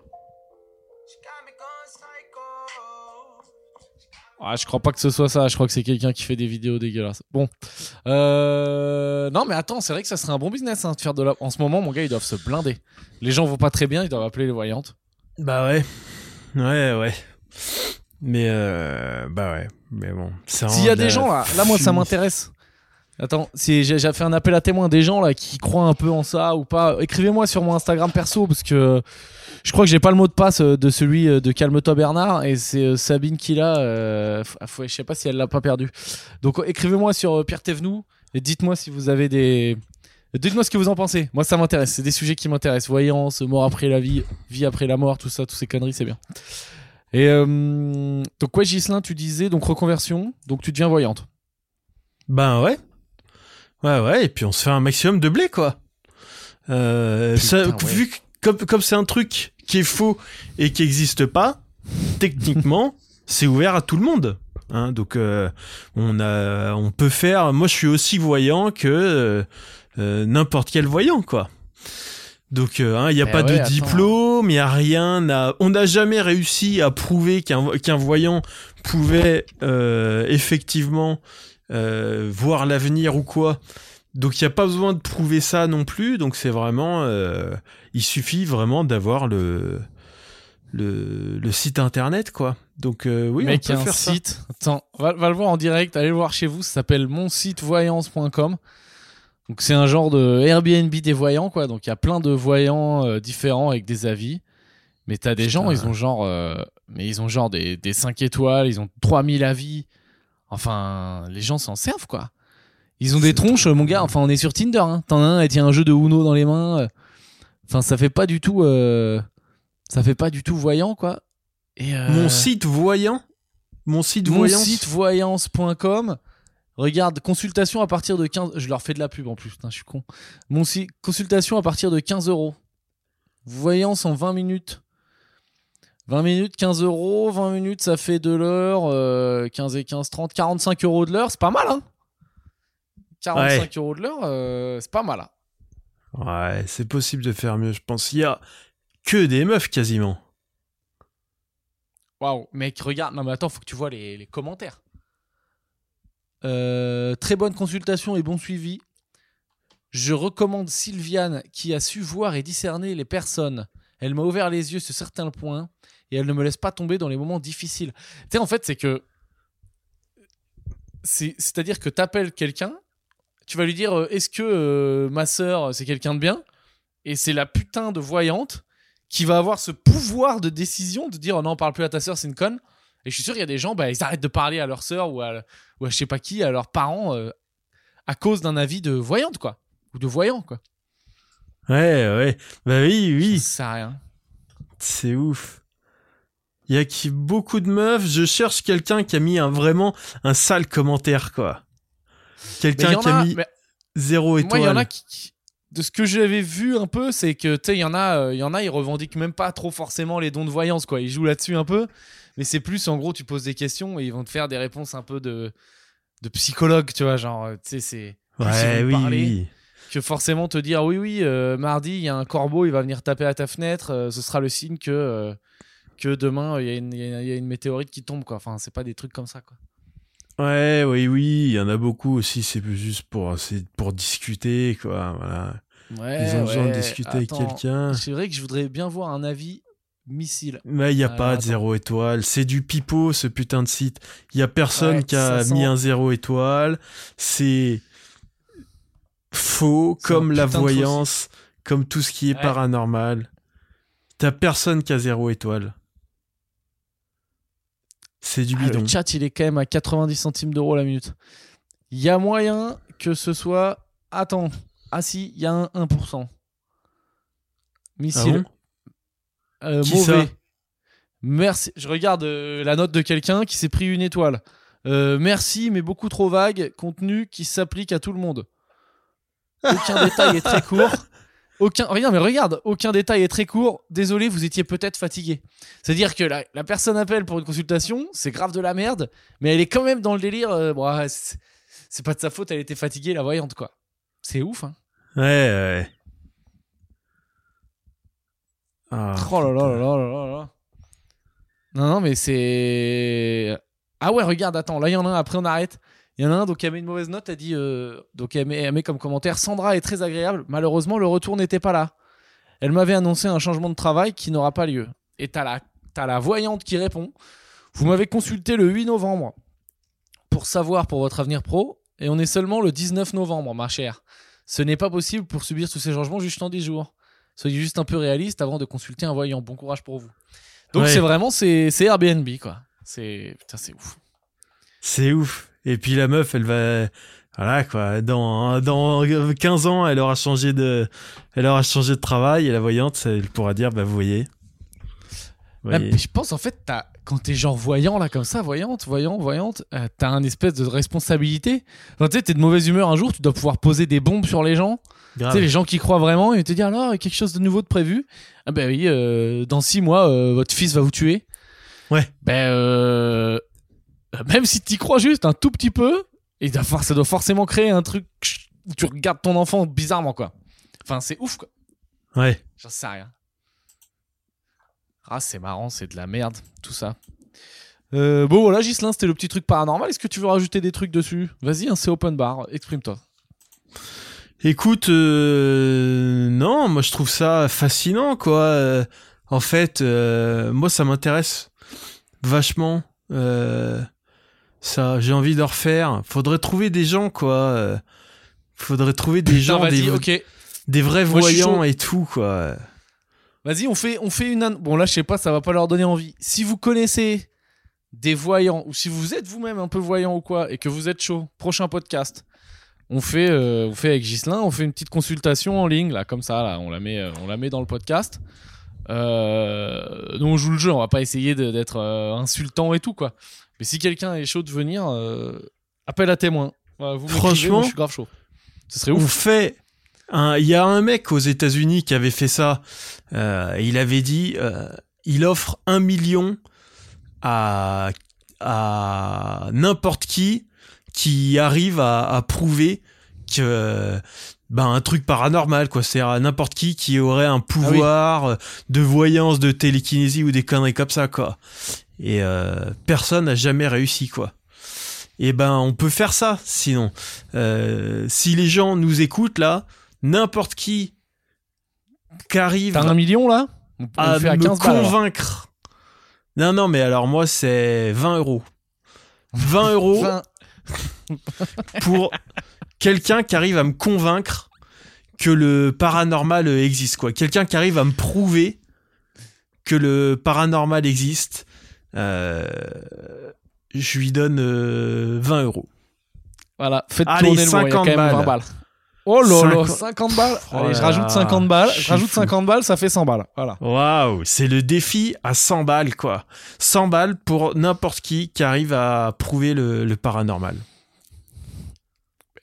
Ah, je crois pas que ce soit ça. Je crois que c'est quelqu'un qui fait des vidéos dégueulasses. Bon. Euh... Non, mais attends, c'est vrai que ça serait un bon business hein, de faire de la. En ce moment, mon gars, ils doivent se blinder. Les gens vont pas très bien, ils doivent appeler les voyantes. Bah ouais. Ouais, ouais. Mais euh, bah ouais. Mais bon. S'il y a des gens là, là, moi, ça m'intéresse. Attends, j'ai fait un appel à témoins des gens là qui croient un peu en ça ou pas, écrivez-moi sur mon Instagram perso parce que je crois que j'ai pas le mot de passe euh, de celui euh, de Calme-toi Bernard et c'est euh, Sabine qui l'a. euh, je sais pas si elle l'a pas perdu. Donc écrivez-moi sur Pierre Thévenoud et dites-moi si vous avez des. Dites-moi ce que vous en pensez. Moi, ça m'intéresse. C'est des sujets qui m'intéressent. Voyance, mort après la vie, vie après la mort, tout ça, toutes ces conneries, c'est bien. Et donc, ouais, Gislin, tu disais, donc reconversion, donc tu deviens voyante. Ben ouais. Ouais, ouais, et puis on se fait un maximum de blé, quoi. Euh, Putain, ça, ouais. Vu que comme comme c'est un truc qui est faux et qui n'existe pas, techniquement, c'est ouvert à tout le monde. Hein, donc euh, on a, on peut faire. Moi, je suis aussi voyant que euh, euh, n'importe quel voyant, quoi. Donc il hein, n'y a Eh pas ouais, de attends. diplôme, il y a rien. à- On n'a jamais réussi à prouver qu'un qu'un voyant pouvait euh, effectivement euh, voir l'avenir ou quoi. Donc il n'y a pas besoin de prouver ça non plus. Donc c'est vraiment, euh, il suffit vraiment d'avoir le, le le site internet quoi. Donc euh, oui, Mec, on peut y a un faire ça. site. Attends, va, va le voir en direct, allez le voir chez vous, ça s'appelle monsitevoyance.com. Donc c'est un genre de Airbnb des voyants, quoi. Donc il y a plein de voyants euh, différents avec des avis. Mais t'as des gens, ils ont genre, mais ils ont genre des, des 5 étoiles, ils ont 3000 avis. Enfin, les gens s'en servent, quoi. Ils ont des tronches, mon gars. Enfin, on est sur Tinder. Hein. T'en as un, elle tient un jeu de Uno dans les mains. euh. Enfin, ça fait pas du tout, euh, ça fait pas du tout voyant, quoi. Et euh, Mon site voyant, mon site voyant. monsitevoyance.com. Regarde, consultation à partir de 15. Je leur fais de la pub en plus, putain, je suis con. Mon site, consultation à partir de 15 euros. Voyance en 20 minutes. 20 minutes, 15 euros. 20 minutes, ça fait de l'heure. euh, 15 et 15, 30, 45 euros de l'heure. C'est pas mal, hein 45 euros de l'heure, euh, c'est pas mal. hein. Ouais, c'est possible de faire mieux, je pense. Il y a que des meufs quasiment. Waouh, mec, regarde. Non, mais attends, faut que tu vois les, les commentaires. Euh, très bonne consultation et bon suivi. Je recommande Sylviane qui a su voir et discerner les personnes. Elle m'a ouvert les yeux sur certains points et elle ne me laisse pas tomber dans les moments difficiles. Tu sais, en fait, c'est que. c'est- C'est-à-dire que t'appelles quelqu'un, tu vas lui dire euh, Est-ce que euh, ma sœur, c'est quelqu'un de bien? Et c'est la putain de voyante qui va avoir ce pouvoir de décision de dire oh non, parle plus à ta sœur, c'est une conne. Et je suis sûr qu'il y a des gens, bah, ils arrêtent de parler à leur sœur ou à, ou à je sais pas qui, à leurs parents, euh, à cause d'un avis de voyante, quoi. Ou de voyant, quoi. Ouais, ouais. Bah oui, oui. Ça sert à rien. C'est ouf. Il y a qui beaucoup de meufs. Je cherche quelqu'un qui a mis un vraiment un sale commentaire quoi. Quelqu'un qui a a- mis mais zéro moi, étoile. il y en a qui. qui- De ce que j'avais vu un peu, c'est que, tu sais, il y en a, euh, il y en a, ils revendiquent même pas trop forcément les dons de voyance, quoi. Ils jouent là-dessus un peu. Mais c'est plus, en gros, tu poses des questions et ils vont te faire des réponses un peu de, de psychologue, tu vois. Genre, euh, tu sais, c'est. Ouais, oui, parler, oui. que forcément te dire oui oui euh, mardi il y a un corbeau il va venir taper à ta fenêtre euh, ce sera le signe que euh, que demain il y, a une- il y a- il y a une météorite qui tombe quoi enfin c'est pas des trucs comme ça quoi Ouais, oui, oui. Il y en a beaucoup aussi. C'est juste pour, pour discuter quoi. Voilà. ouais Ils ont besoin de discuter avec quelqu'un. c'est vrai que je voudrais bien voir un avis missile Mais il y a Alors, pas de zéro étoile. C'est du pipeau ce putain de site. Il y a personne Ouais, qui a sent- mis un zéro étoile. C'est faux comme la voyance, comme tout ce qui est Ouais. paranormal. T'as personne qui a zéro étoile. C'est du Ah, bidon. le chat il est quand même à 90 centimes d'euros la minute il y a moyen que ce soit attends ah si il y a un 1% Ah missile bon? Euh, Qui mauvais. ça? Merci. Je regarde euh, la note de quelqu'un qui s'est pris une étoile. Euh, merci, mais beaucoup trop vague. Contenu qui s'applique à tout le monde. Aucun détail est très court. Aucun, rien, mais regarde, aucun détail est très court. Désolé, vous étiez peut-être fatigué. C'est-à-dire que la, la personne appelle pour une consultation, c'est grave de la merde, mais elle est quand même dans le délire. euh, bon, ah, c'est pas de sa faute, elle était fatiguée, la voyante, quoi. C'est ouf, hein. Ouais, ouais. Ah, Oh là là là là là là. Non, non, mais c'est. Ah ouais, regarde, attends, là il y en a un, après on arrête. Il y en a un, donc elle met une mauvaise note, elle dit. euh, Donc elle met, elle met comme commentaire Sandra est très agréable, malheureusement le retour n'était pas là. Elle m'avait annoncé un changement de travail qui n'aura pas lieu. Et t'as la, t'as la voyante qui répond Vous m'avez consulté le 8 novembre pour savoir pour votre avenir pro, et on est seulement le 19 novembre, ma chère. Ce n'est pas possible pour subir tous ces changements juste en 10 jours. Soyez juste un peu réaliste avant de consulter un voyant. Bon courage pour vous. Donc Ouais. c'est vraiment c'est c'est Airbnb quoi. C'est putain c'est ouf. C'est ouf. Et puis la meuf, elle va, voilà quoi. Dans dans 15 ans, elle aura changé de, elle aura changé de travail et la voyante, elle pourra dire, bah vous voyez. Vous Là, voyez. je pense en fait quand t'es genre voyant là comme ça, voyante, voyant, voyante, euh, t'as un espèce de responsabilité. Enfin, tu sais, t'es de mauvaise humeur un jour, tu dois pouvoir poser des bombes sur les gens. Tu sais, les gens qui croient vraiment et te dire alors quelque chose de nouveau de prévu. Ah ben oui, euh, dans six mois, euh, votre fils va vous tuer. Ouais. Ben euh, même si t'y crois juste un tout petit peu, et ça doit- ça doit forcément créer un truc où tu regardes ton enfant bizarrement quoi. Enfin, c'est ouf quoi. Ouais. J'en sais rien. Ah, c'est marrant, c'est de la merde, tout ça. Euh, bon, voilà, Gislin, c'était le petit truc paranormal. Est-ce que tu veux rajouter des trucs dessus? Vas-y, hein, c'est open bar, exprime-toi. Écoute, euh, non, moi je trouve ça fascinant, quoi. Euh, en fait, euh, moi ça m'intéresse vachement. Ça, j'ai envie de refaire. Faudrait trouver des gens, quoi. Faudrait trouver des gens, des, des vrais Moi, voyants et tout, quoi. Vas-y, on fait, on fait une. an- Bon, là, je sais pas, ça va pas leur donner envie. Si vous connaissez des voyants, ou si vous êtes vous-même un peu voyant ou quoi, et que vous êtes chaud, prochain podcast, on fait, euh, on fait avec Gislin, on fait une petite consultation en ligne, là, comme ça, là, on la met, euh, on la met dans le podcast. Euh, nous, on joue le jeu, on va pas essayer d'être euh, insultant et tout, quoi. Mais si quelqu'un est chaud de venir, euh, appel à témoin. Voilà, vous m'écrivez, Franchement, moi, je suis grave chaud. Ce serait On ouf. fait. un- Il y a un mec aux États-Unis qui avait fait ça. Euh, il avait dit, euh, il offre un million à à n'importe qui qui arrive à, à prouver que ben un truc paranormal quoi. C'est à n'importe qui qui aurait un pouvoir euh, de voyance de télékinésie ou des conneries comme ça quoi. Et euh, personne n'a jamais réussi quoi. Et ben on peut faire ça sinon. Euh, si les gens nous écoutent là n'importe qui qui arrive T'as un million, là? On on à le fait à me 15 balles, alors. convaincre. Non, non, mais alors moi, c'est 20 euros. 20 euros pour quelqu'un qui arrive à me convaincre que le paranormal existe, quoi. Quelqu'un qui arrive à me prouver que le paranormal existe. euh, je lui donne euh, 20 euros. Voilà, faites Allez, tourner le mot, il y a quand 50 même 20 balles. balles. Oh là là, 50 50 balles. Oh Allez, je rajoute là, 50 balles. je rajoute fou. 50 balles, ça fait 100 balles. Voilà. Waouh, c'est le défi à 100 balles, quoi. 100 balles pour n'importe qui qui arrive à prouver le, le paranormal.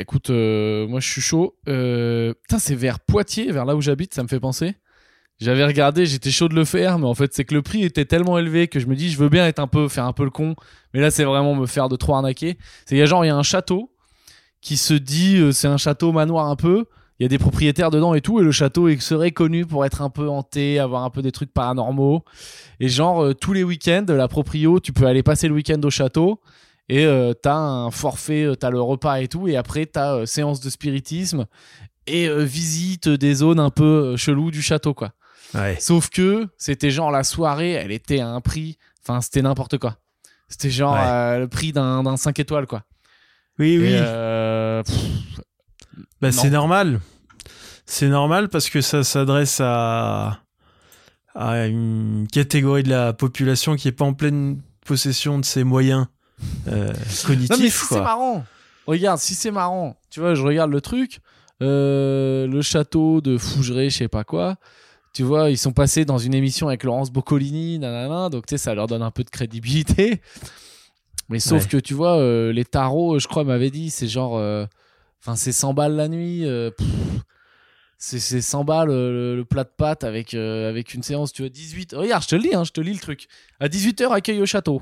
Écoute, euh, moi je suis chaud. Euh, putain, c'est vers Poitiers, vers là où j'habite, ça me fait penser. J'avais regardé, j'étais chaud de le faire, mais en fait, c'est que le prix était tellement élevé que je me dis, je veux bien être un peu, faire un peu le con, mais là, c'est vraiment me faire de trop arnaquer. C'est y a genre, il y a un château qui se dit, euh, c'est un château manoir un peu. Il y a des propriétaires dedans et tout, et le château serait connu pour être un peu hanté, avoir un peu des trucs paranormaux. Et genre, tous les week-ends, la proprio, tu peux aller passer le week-end au château, et euh, t'as un forfait, euh, t'as le repas et tout, et après t'as euh, séance de spiritisme et euh, visite des zones un peu euh, cheloues du château, quoi. Ouais. Sauf que c'était genre la soirée, elle était à un prix, enfin c'était n'importe quoi. C'était genre Ouais. le prix d'un d'un 5 étoiles, quoi. Oui, oui. Et, pff, Bah, c'est normal. C'est normal parce que ça s'adresse à, à une catégorie de la population qui est pas en pleine possession de ses moyens euh, cognitifs. Non mais si c'est marrant, regarde, si c'est marrant, tu vois, je regarde le truc, euh, le château de Fougeray, je sais pas quoi, tu vois, ils sont passés dans une émission avec Laurence Boccolini, nanana, donc tu sais, ça leur donne un peu de crédibilité. Mais sauf Ouais. que tu vois, euh, les tarots, je crois, m'avait dit, c'est genre, euh, enfin, c'est 100 balles la nuit. euh, pff, c'est c'est 100 balles euh, le, le plat de pâtes avec, euh, avec une séance, tu vois, 18. Regarde, je te lis, hein, je te lis le truc. À 18h, accueil au château.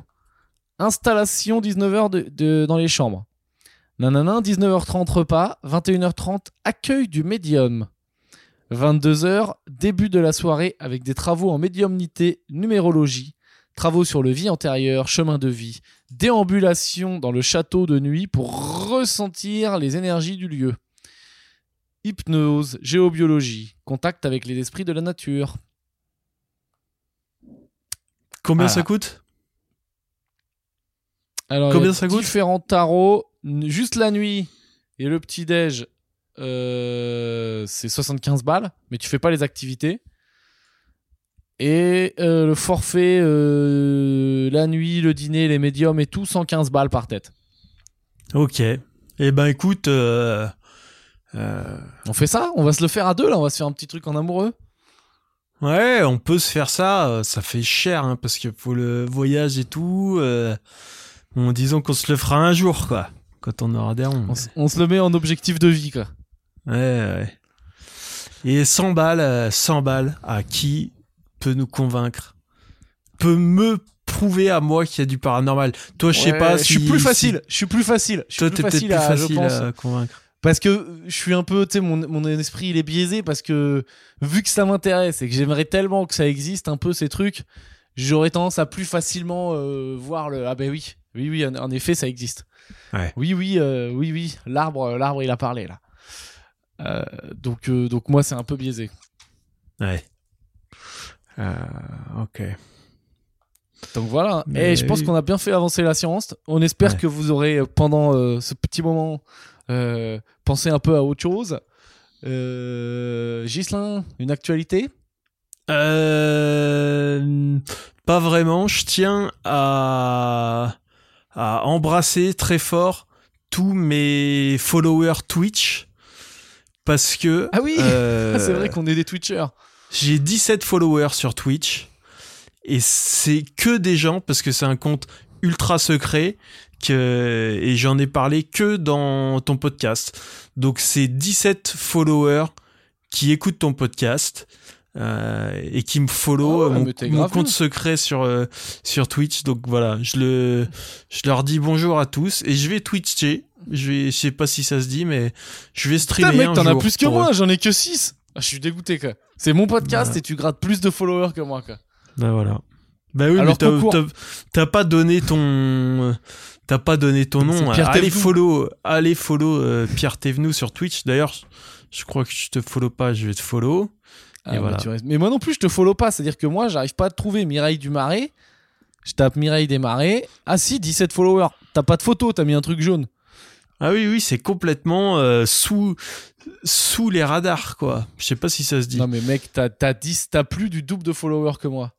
Installation 19h de, de- dans les chambres. Nanana, 19h30 repas, 21h30 accueil du médium. 22h, début de la soirée avec des travaux en médiumnité, numérologie, travaux sur le vie antérieure, chemin de vie, déambulation dans le château de nuit pour ressentir les énergies du lieu. Hypnose, géobiologie, contact avec les esprits de la nature. Combien Voilà. ça coûte? Alors, Combien ça coûte Différents tarots, juste la nuit et le petit-déj, euh, c'est 75 balles, mais tu fais pas les activités. Et euh, le forfait, euh, la nuit, le dîner, les médiums et tout, 115 balles par tête. Ok. Eh ben écoute, On fait ça On va se le faire à deux là On va se faire un petit truc en amoureux Ouais, on peut se faire ça. Ça fait cher, hein, parce qu'il faut le voyage et tout. Euh, bon, disons qu'on se le fera un jour, quoi. Quand on aura des ronds. On, s- on se le met en objectif de vie, quoi. Ouais, ouais. Et 100 balles, euh, 100 balles, à qui peut nous convaincre Peut me prouver à moi qu'il y a du paranormal. Toi, je sais Ouais, pas Je suis plus si- facile. Je suis plus facile. Je suis Toi, plus t'es peut-être facile, plus à, je facile pense. à convaincre. Parce que je suis un peu, tu sais, mon, mon esprit il est biaisé parce que vu que ça m'intéresse et que j'aimerais tellement que ça existe un peu ces trucs, j'aurais tendance à plus facilement euh, voir le. Ah ben oui, oui, oui, en, en effet, ça existe. Ouais. Oui, oui, euh, oui, oui, l'arbre, l'arbre, il a parlé là. Euh, donc, euh, donc moi, c'est un peu biaisé. Ouais. Euh, ok. Donc voilà. Mais Et je pense qu'on a bien fait avancer la science. On espère Ouais. que vous aurez, pendant euh, ce petit moment, euh, pensé un peu à autre chose. Euh, Ghislain, une actualité? Euh, pas vraiment. Je tiens à, à embrasser très fort tous mes followers Twitch parce que Ah oui euh, C'est vrai qu'on est des Twitchers. j'ai 17 followers sur Twitch et c'est que des gens parce que c'est un compte ultra secret que et j'en ai parlé que dans ton podcast. Donc c'est 17 followers qui écoutent ton podcast euh, et qui me follow Oh, euh, mon, compte secret sur euh, sur Twitch. Donc voilà, je le je leur dis bonjour à tous et je vais twitcher. Je vais je sais pas si ça se dit mais je vais streamer Putain, mec, t'en as plus que moi, j'en ai que 6. je suis dégoûté, quoi. C'est mon podcast Voilà. et tu grattes plus de followers que moi, quoi. Bah voilà. Bah oui, Alors, mais t'as- pas donné ton t'as pas donné ton nom. Pierre allez follow, allez follow euh, Pierre Thévenoud sur Twitch. D'ailleurs, je crois que je te follow pas, je vais te follow. Ah, Et mais, voilà. moi non plus, je te follow pas. C'est-à-dire que moi, j'arrive pas à te trouver Mireille du Marais. Je tape Mireille des Marais. Ah si, 17 followers. T'as pas de photo, t'as mis un truc jaune. Ah oui, oui, c'est complètement euh, sous sous les radars quoi. Je sais pas si ça se dit. Non mais mec, t'as t'as 10, t'as plus du double de followers que moi.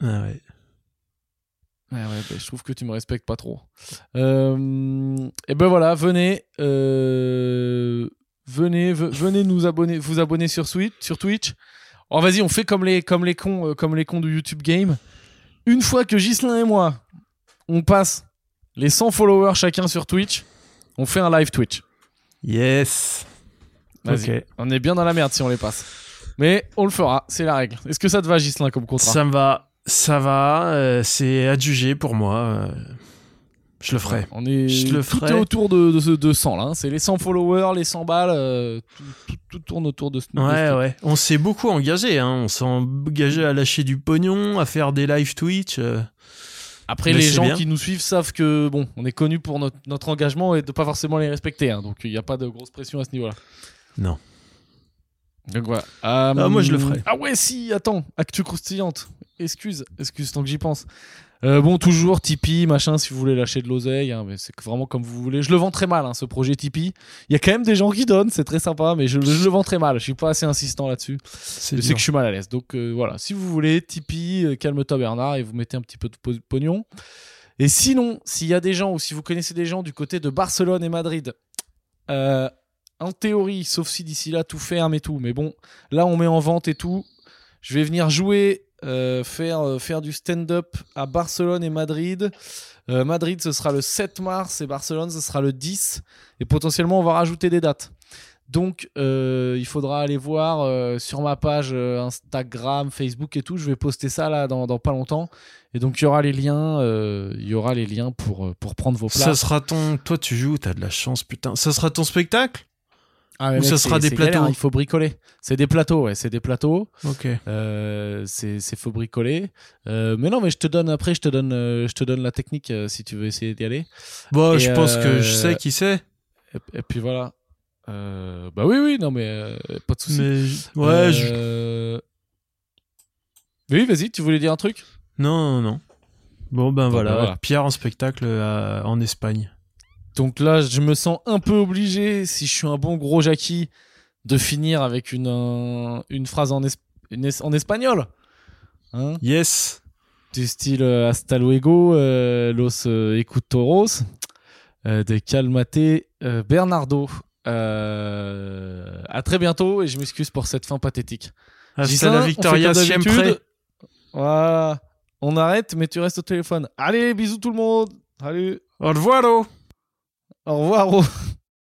Ah ouais. Ouais, ouais, bah, je trouve que tu me respectes pas trop. Euh, et ben voilà, venez, euh, venez, ve- venez nous abonner, vous abonner sur, Switch, sur Twitch. Oh, vas-y, on fait comme les, comme les cons, euh, comme les cons du YouTube Game. Une fois que Gislin et moi, on passe les 100 followers chacun sur Twitch, on fait un live Twitch. Yes. Vas-y. On est bien dans la merde si on les passe. Mais on le fera, c'est la règle. Est-ce que ça te va, Gislin, comme contrat? Ça me va, ça va. euh, c'est adjugé pour moi. euh, je le ferai. On est Je le ferai. autour de, de, de 100 là. hein. C'est les 100 followers, les 100 balles. euh, tout, tout- tout tourne autour de ce Ouais, ouais. On s'est beaucoup engagé, hein. On s'est engagé à lâcher du pognon, à faire des live Twitch. euh. Après, Mais les gens bien. qui nous suivent savent que bon, on est connu pour notre, notre engagement et de pas forcément les respecter. hein. donc il n'y a pas de grosse pression à ce niveau-là. Non. Donc voilà. Euh, Ah, moi, je le ferai. Ah ouais, si, attends, actu croustillante. Excuse, excuse tant que j'y pense. Euh, bon, toujours Tipeee, machin, si vous voulez lâcher de l'oseille, hein, mais c'est vraiment comme vous voulez. Je le vends très mal, hein, ce projet Tipeee. Il y a quand même des gens qui donnent, c'est très sympa, mais je, je le vends très mal. Je suis pas assez insistant là-dessus. C'est que je suis mal à l'aise. Donc euh, voilà, si vous voulez, Tipeee, euh, calme-toi Bernard, et vous mettez un petit peu de po- pognon. Et sinon, s'il y a des gens, ou si vous connaissez des gens du côté de Barcelone et Madrid, en théorie, sauf si d'ici là tout ferme et tout, mais bon, là on met en vente et tout, je vais venir jouer, euh, faire, euh, faire du stand-up à Barcelone et Madrid. Euh, Madrid, ce sera le 7 mars et Barcelone, ce sera le 10. Et potentiellement, on va rajouter des dates. Donc, il faudra aller voir sur ma page Instagram, Facebook et tout. Je vais poster ça là dans, dans pas longtemps. Et donc, il y aura les liens, il y aura les liens pour, pour prendre vos places. Ça sera ton. Toi, tu joues, t'as de la chance, putain. Ça sera ton spectacle? Ah, ou mec, ça sera des galère, plateaux hein, Il faut bricoler. C'est des plateaux, ouais, c'est des plateaux. Ok. Euh, c'est faut bricoler. Euh, mais non, mais je te donne après, je te donne, euh, je te donne la technique euh, si tu veux essayer d'y aller. Bon, Et je pense que je sais qui c'est. Et, et puis voilà. Bah oui, oui, non, mais pas de souci. Mais. Ouais, je. Oui, vas-y, tu voulais dire un truc? Non, non, non. Bon, ben voilà. ben voilà. Pierre en spectacle en Espagne. Donc là, je me sens un peu obligé, si je suis un bon gros Jackie, de finir avec une, un- une phrase en, es- une es- en espagnol. Hein Yes. du style euh, Hasta luego, euh, los euh, ecutoros, euh, de Calmate euh, Bernardo. À très bientôt et je m'excuse pour cette fin pathétique. Gislain, la Victoria siempre. Voilà. On arrête, mais tu restes au téléphone. Allez, bisous tout le monde. Salut. Au revoir. Au revoir.